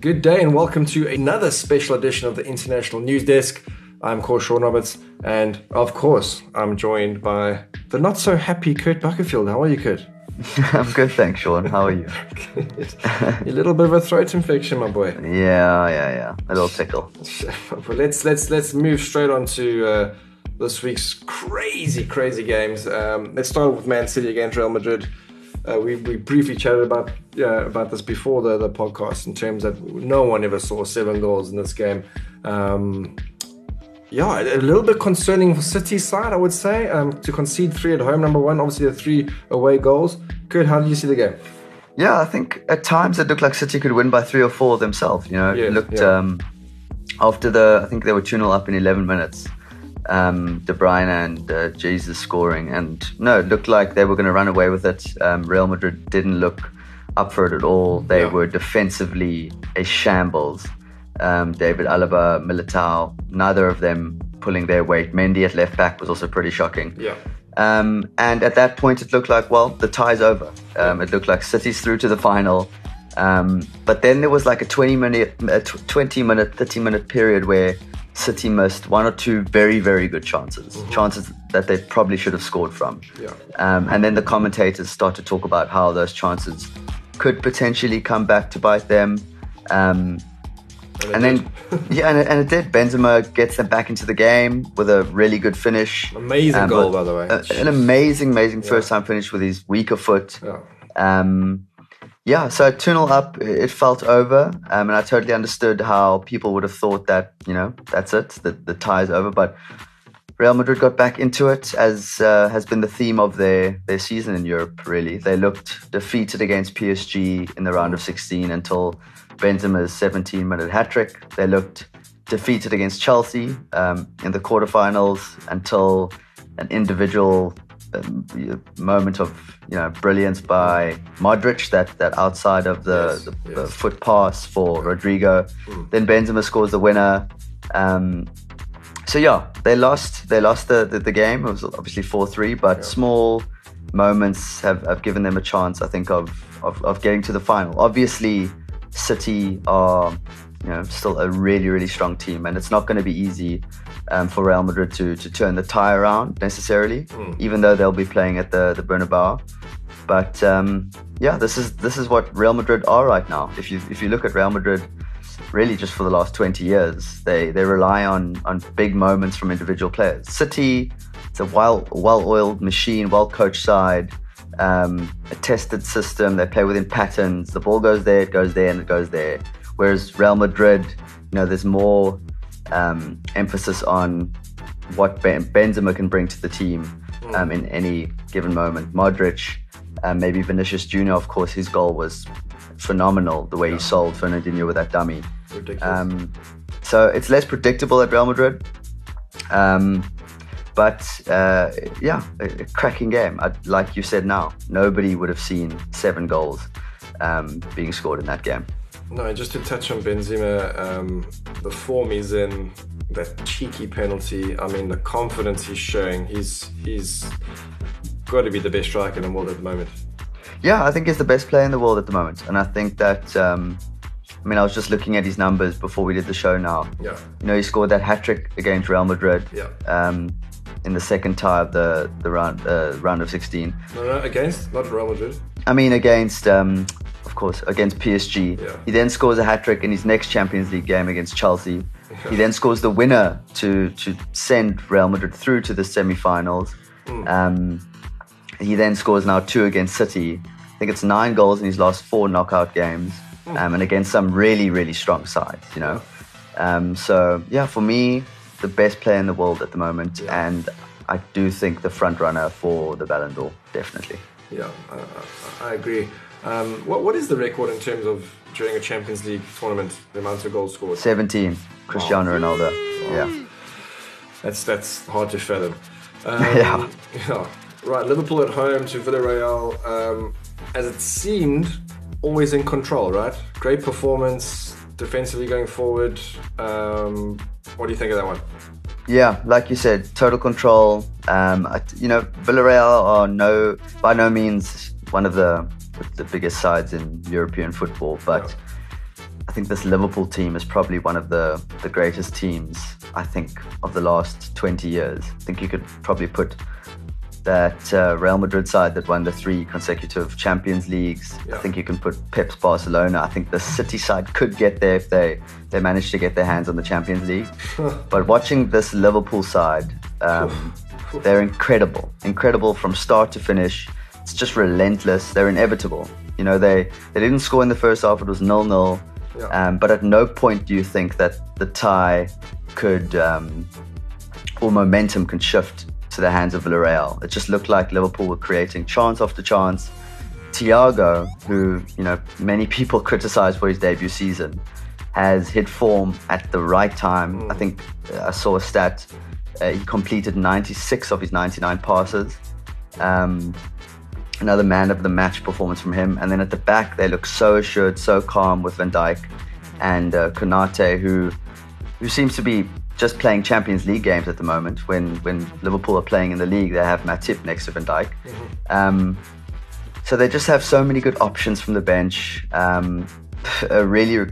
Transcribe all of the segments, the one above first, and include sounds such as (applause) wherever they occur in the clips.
Good day and welcome to another special edition of the International News Desk. I'm course Sean Roberts, and of course, I'm joined by the not so happy Kurt Buckerfield. How are you, Kurt? (laughs) I'm good, thanks, Sean. How are you? (laughs) a little bit of a throat infection, my boy. Yeah, yeah, yeah. A little tickle. (laughs) but let's let's let's move straight on to uh, this week's crazy, crazy games. Um, let's start with Man City against Real Madrid. Uh, we, we briefly chatted about uh, about this before the, the podcast in terms that no one ever saw seven goals in this game. Um, yeah, a little bit concerning for City's side, I would say, um, to concede three at home. Number one, obviously the three away goals. Kurt, how did you see the game? Yeah, I think at times it looked like City could win by three or four themselves. You know, yeah, it looked yeah. um, after the I think they were 2 0 up in 11 minutes. Um, De Bruyne and uh, Jesus scoring, and no, it looked like they were going to run away with it. Um, Real Madrid didn't look up for it at all. They Yeah. were defensively a shambles. Um, David Alaba, Militao, neither of them pulling their weight. Mendy at left back was also pretty shocking. Yeah. Um, and at that point, it looked like, well, the tie's over. Um, it looked like City's through to the final. Um, but then there was like a 20 minute, a 20 minute, 30 minute period where City missed one or two very, very good chances, chances that they probably should have scored from. Yeah. Um, and then the commentators start to talk about how those chances could potentially come back to bite them. Um, it and then, (laughs) yeah, and it, and it did. Benzema gets them back into the game with a really good finish. Amazing Um, goal, by the way. Uh, an amazing, amazing first time finish with his weaker foot. Yeah. Um, yeah, so 2 0 up, it felt over. Um, and I totally understood how people would have thought that, you know, that's it, the, the tie is over. But Real Madrid got back into it, as uh, has been the theme of their, their season in Europe, really. They looked defeated against PSG in the round of 16 until Benzema's 17 minute hat trick. They looked defeated against Chelsea um, in the quarterfinals until an individual um, moment of you know brilliance by Modric that that outside of the, Yes, the, yes. The foot pass for Rodrygo. Then Benzema scores the winner. Um, so yeah, they lost. They lost the, the, the game. It was obviously four three, but small moments have, have given them a chance. I think of, of of getting to the final. Obviously, City are you know still a really really strong team, and it's not going to be easy um, for Real Madrid to to turn the tie around necessarily. Even though they'll be playing at the the Bernabeu. But um, yeah, this is this is what Real Madrid are right now. If you if you look at Real Madrid, really just for the last 20 years, they they rely on on big moments from individual players. City, it's a well well oiled machine, well coached side, um, a tested system. They play within patterns. The ball goes there, it goes there, and it goes there. Whereas Real Madrid, you know, there's more um, emphasis on what ben- Benzema can bring to the team um, in any given moment. Modric, um, maybe Vinicius Junior. Of course, his goal was phenomenal. The way he sold Fernandinho with that dummy. Um, so it's less predictable at Real Madrid. Um, but uh, yeah, a, a cracking game. I, like you said now, nobody would have seen seven goals um, being scored in that game. No, just to touch on Benzema, um, the form he's in, that cheeky penalty. I mean, the confidence he's showing. He's he's got to be the best striker in the world at the moment. Yeah, I think he's the best player in the world at the moment, and I think that. Um, I mean, I was just looking at his numbers before we did the show. Now, Yeah, you know, he scored that hat trick against Real Madrid. yeah. Um, in the second tie of the the round uh, round of 16. No, no, against not Real Madrid. I mean, against, um, of course, against PSG. Yeah. He then scores a hat trick in his next Champions League game against Chelsea. He then scores the winner to to send Real Madrid through to the semi-finals. Hmm. Um, he then scores now two against City. I think it's nine goals in his last four knockout games, Hmm. um, and against some really really strong sides. You know, um, so yeah, for me, the best player in the world at the moment, and I do think the front runner for the Ballon d'Or, definitely. Yeah, I, I, I agree. Um, what what is the record in terms of during a Champions League tournament the amount of goals scored? 17, Cristiano Ronaldo. Yeah. That's that's hard to fathom. (laughs) Um, Yeah. yeah. Right, Liverpool at home to Villarreal. Um, as it seemed, always in control. Right, great performance defensively going forward. Um, what do you think of that one? Yeah, like you said, total control. Um, I- you know, Villarreal are no, by no means one of the the biggest sides in European football, but I think this Liverpool team is probably one of the, the greatest teams, I think, of the last 20 years. I think you could probably put that uh, Real Madrid side that won the three consecutive Champions Leagues. Yeah. I think you can put Pep's Barcelona. I think the City side could get there if they, they manage to get their hands on the Champions League. but watching this Liverpool side, um, they're incredible. Incredible from start to finish. It's just relentless. They're inevitable. You know, they, they didn't score in the first half, it was nil nil. Yeah. Um, but at no point do you think that the tie could um, or momentum can shift to the hands of Villarreal. It just looked like Liverpool were creating chance after chance. Thiago, who you know many people (laughs) criticised for his debut season, has hit form at the right time. Mm. I think uh, I saw a stat. Uh, he completed 96 of his 99 passes. Um, another man of the match performance from him. And then at the back, they look so assured, so calm with Van Dijk and uh, Konate, who who seems to be just playing Champions League games at the moment. When when Liverpool are playing in the league, they have Matip next to Van Dijk. Mm-hmm. Um, so they just have so many good options from the bench. Um, a really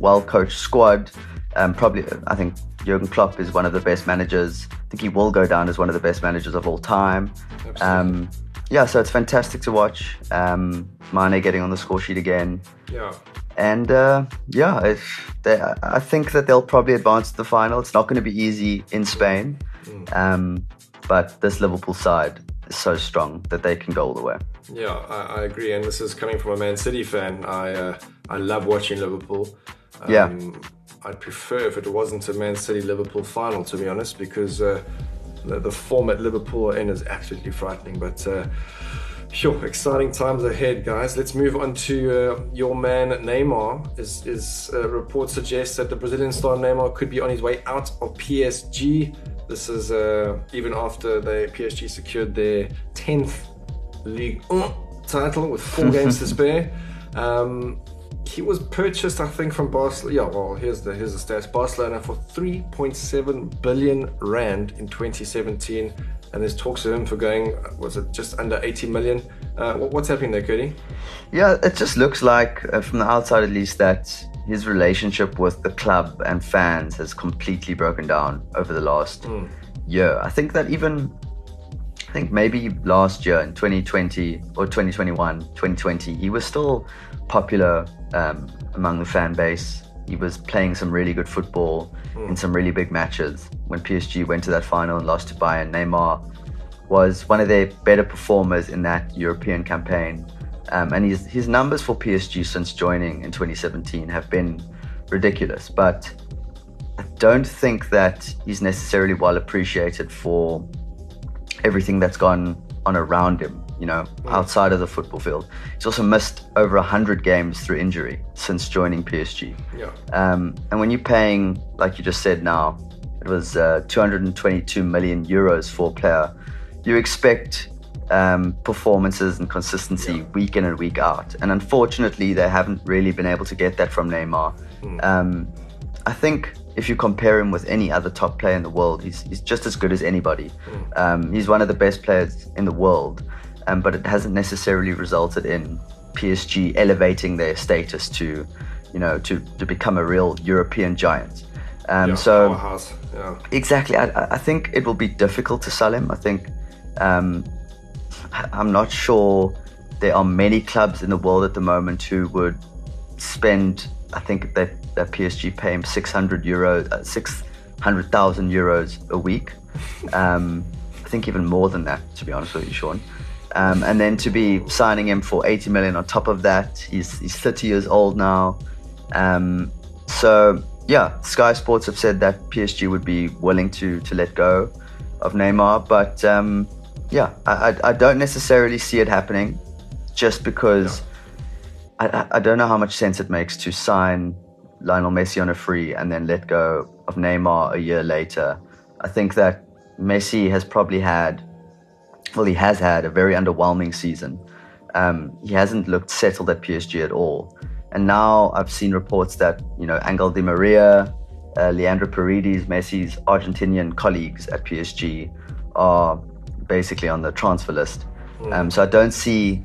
well coached squad. Um, probably, I think Jurgen Klopp is one of the best managers. I think he will go down as one of the best managers of all time. Um, yeah, so it's fantastic to watch. Um, Mane getting on the score sheet again. Yeah. And uh, yeah, they, I think that they'll probably advance to the final. It's not going to be easy in Spain, mm. um, but this Liverpool side is so strong that they can go all the way. Yeah, I, I agree, and this is coming from a Man City fan. I uh, I love watching Liverpool. Um, yeah, I'd prefer if it wasn't a Man City Liverpool final, to be honest, because uh, the, the form at Liverpool are in is absolutely frightening. But uh, Sure, exciting times ahead, guys. Let's move on to uh, your man Neymar. Is, is uh, reports suggest that the Brazilian star Neymar could be on his way out of PSG. This is uh, even after the PSG secured their tenth League title with four (laughs) games to spare. Um, he was purchased, I think, from Barcelona. Yeah, well, here's the here's the stats. Barcelona for 3.7 billion rand in 2017 and there's talks of him for going, was it just under 80 million? Uh, what's happening there, Cody? Yeah, it just looks like, uh, from the outside at least, that his relationship with the club and fans has completely broken down over the last mm. year. I think that even, I think maybe last year in 2020 or 2021, 2020, he was still popular um, among the fan base. He was playing some really good football mm. in some really big matches. When PSG went to that final and lost to Bayern, Neymar was one of their better performers in that European campaign. Um, and his, his numbers for PSG since joining in 2017 have been ridiculous. But I don't think that he's necessarily well appreciated for everything that's gone on around him you know, mm. outside of the football field. He's also missed over 100 games through injury since joining PSG. Yeah. Um, and when you're paying, like you just said now, it was uh, 222 million euros for a player, you expect um, performances and consistency yeah. week in and week out. And unfortunately, they haven't really been able to get that from Neymar. Mm. Um, I think if you compare him with any other top player in the world, he's, he's just as good as anybody. Mm. Um, he's one of the best players in the world um, but it hasn't necessarily resulted in PSG elevating their status to, you know, to, to become a real European giant. Um, yeah, so yeah. exactly, I, I, think it will be difficult to sell him. I think um, I'm not sure there are many clubs in the world at the moment who would spend. I think that, that PSG pay him 600 euros, uh, 600,000 euros a week. Um, I think even more than that, to be honest with you, Sean. Um, and then to be signing him for 80 million on top of that, he's, he's 30 years old now. Um, so yeah, Sky Sports have said that PSG would be willing to to let go of Neymar, but um, yeah, I, I, don't necessarily see it happening, just because I, I don't know how much sense it makes to sign Lionel Messi on a free and then let go of Neymar a year later. I think that Messi has probably had well, he has had a very underwhelming season. Um, he hasn't looked settled at PSG at all. And now I've seen reports that, you know, Angel Di Maria, uh, Leandro Paredes, Messi's Argentinian colleagues at PSG are basically on the transfer list. Mm. Um, so I don't see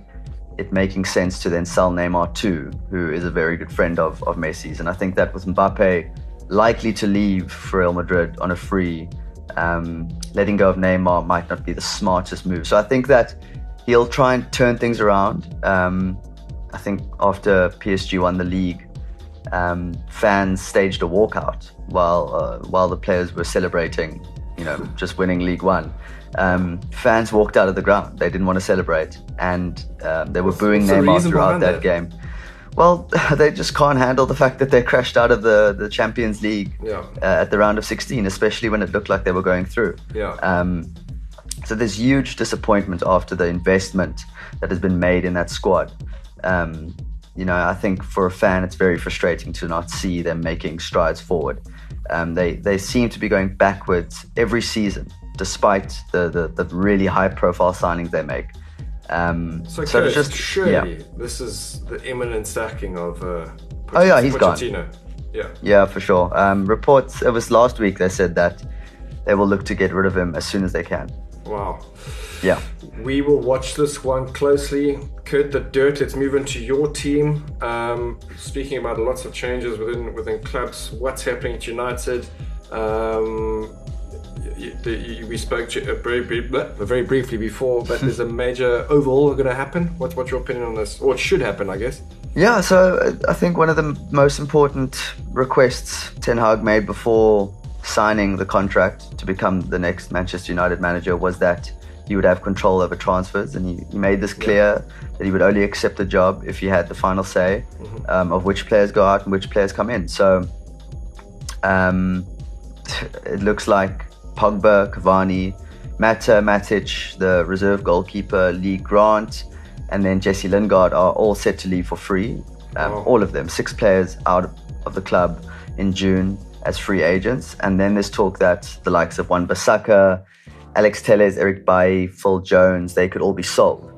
it making sense to then sell Neymar too, who is a very good friend of, of Messi's. And I think that with Mbappe likely to leave for Real Madrid on a free, um, letting go of Neymar might not be the smartest move. So I think that he'll try and turn things around. Um, I think after PSG won the league, um, fans staged a walkout while uh, while the players were celebrating, you know, just winning League One. Um, fans walked out of the ground. They didn't want to celebrate, and um, they were booing what's Neymar throughout that that? game. Well, (laughs) they just can't handle the fact that they crashed out of the, the Champions League Yeah. uh, at the round of 16, especially when it looked like they were going through. Yeah. Um, so there's huge disappointment after the investment that has been made in that squad. Um, you know, I think for a fan, it's very frustrating to not see them making strides forward. Um, they they seem to be going backwards every season, despite the the, the really high profile signings they make. Um, So, it's Kurt, just surely yeah, this is the imminent sacking of. Uh, Oh, yeah, he's gone. Pochettino. Yeah. yeah, for sure. Um, reports it was last week they said that they will look to get rid of him as soon as they can. Wow. Yeah. We will watch this one closely. Kurt the Dirt, let's move into your team. Um, speaking about lots of changes within within clubs, what's happening at United? Um, we spoke to, uh, very, brief, very briefly before, but (laughs) there's a major overhaul going to happen. What's, what's your opinion on this? Or it should happen, I guess. Yeah, so uh, I think one of the most important requests Ten Hag made before signing the contract to become the next Manchester United manager was that he would have control over transfers, and he, he made this clear that he would only accept the job if he had the final say um, of which players go out and which players come in. So um, it looks like Pogba, Cavani, Mata, Matic, the reserve goalkeeper, Lee Grant, and then Jesse Lingard are all set to leave for free. Um, Wow. All of them, six players out of the club in June as free agents. And then there's talk that the likes of Wan-Bissaka, Alex Telles, Eric Bailly, Phil Jones, they could all be sold.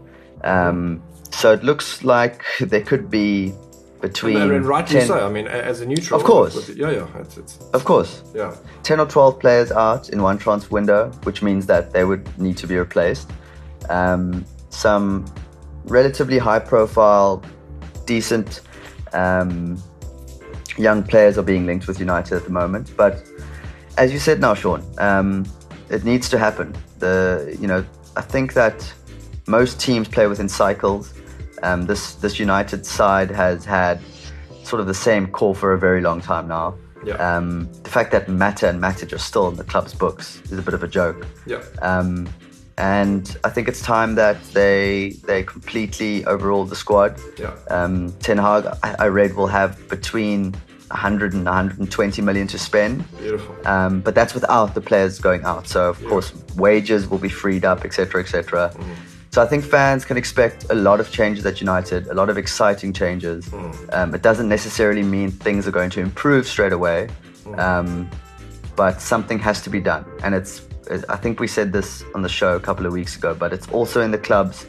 Um, so it looks like there could be between. And, and rightly 10 so. I mean, as a neutral. Of course. with- yeah, yeah. It's, it's, Of course. yeah. 10 or 12 players out in one transfer window, which means that they would need to be replaced. Um, some relatively high profile, decent um, young players are being linked with United at the moment. But as you said now, Sean, um, it needs to happen. The you know I think that most teams play within cycles. Um, this this United side has had sort of the same core for a very long time now. Yeah. Um, the fact that Mata and Matic are still in the club's books is a bit of a joke. Yeah. Um, and I think it's time that they they completely overhaul the squad. Yeah. Um, Ten Hag, I, I read, will have between 100 and 120 million to spend. Beautiful. Um, but that's without the players going out. So of course wages will be freed up, etc., etc. So I think fans can expect a lot of changes at United, a lot of exciting changes. Um, it doesn't necessarily mean things are going to improve straight away, um, but something has to be done. And it's, I think we said this on the show a couple of weeks ago, but it's also in the club's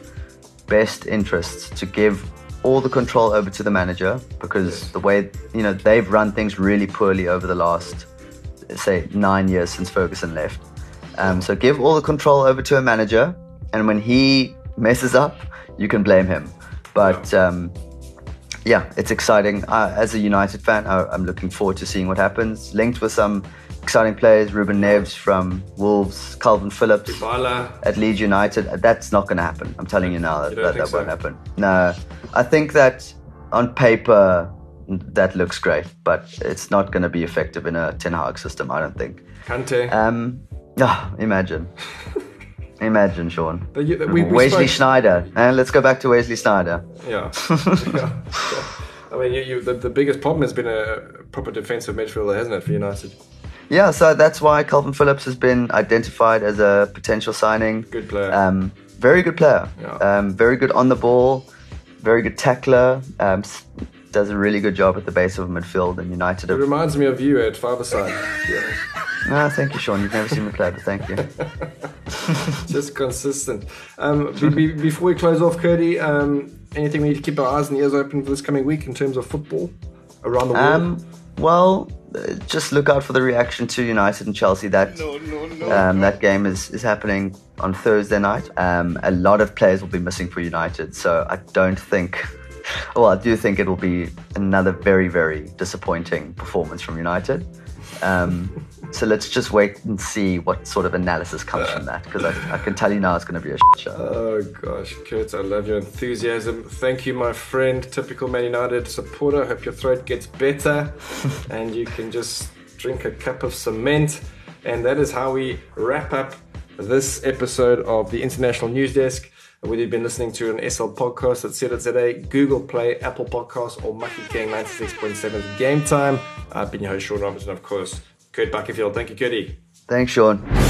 best interests to give all the control over to the manager because the way you know they've run things really poorly over the last say nine years since Ferguson left. Um, so give all the control over to a manager, and when he messes up, you can blame him. But um, yeah, it's exciting. Uh, as a United fan, I, I'm looking forward to seeing what happens. Linked with some exciting players, Ruben Neves from Wolves, Kalvin Phillips Bala. at Leeds United. That's not going to happen. I'm telling you now that You that, that won't happen. No, I think that on paper that looks great, but it's not going to be effective in a Ten Hag system. I don't think. Kante. Um, ah, imagine, (laughs) imagine, Sean. You- we- we Wesley spoke- Schneider, and let's go back to Wesley Sneijder. Yeah. (laughs) yeah. I mean, you, you, the, the biggest problem has been a proper defensive midfielder, hasn't it, for United? Yeah, so that's why Kalvin Phillips has been identified as a potential signing. Good player. Um, very good player. Yeah. Um, very good on the ball. Very good tackler. Um, does a really good job at the base of midfield. And United it have. reminds me of you at five-a-side. Yeah. (laughs) No, thank you, Sean. You've never seen me play, but thank you. (laughs) Just consistent. Um, be, be, before we close off, Cody, um, anything we need to keep our eyes and ears open for this coming week in terms of football around the world? Um, well, just look out for the reaction to United and Chelsea. That no, no, no, um, that game is, is happening on Thursday night. Um, a lot of players will be missing for United, so I don't think. Well, I do think it will be another very, very disappointing performance from United. Um, so let's just wait and see what sort of analysis comes from that because I, I, can tell you now it's going to be a show. Oh gosh, Kurt, I love your enthusiasm. Thank you, my friend, typical Man United supporter. Hope your throat gets better (laughs) and you can just drink a cup of cement. And that is how we wrap up this episode of the International News Desk. Whether you've been listening to an SL podcast at ZZA, Google Play, Apple Podcasts, or Mucky King 96.7 Game Time. I've been your host, Sean Robinson, of course. Kurt Buckerfield. Thank you, Curdy. Thanks, Sean.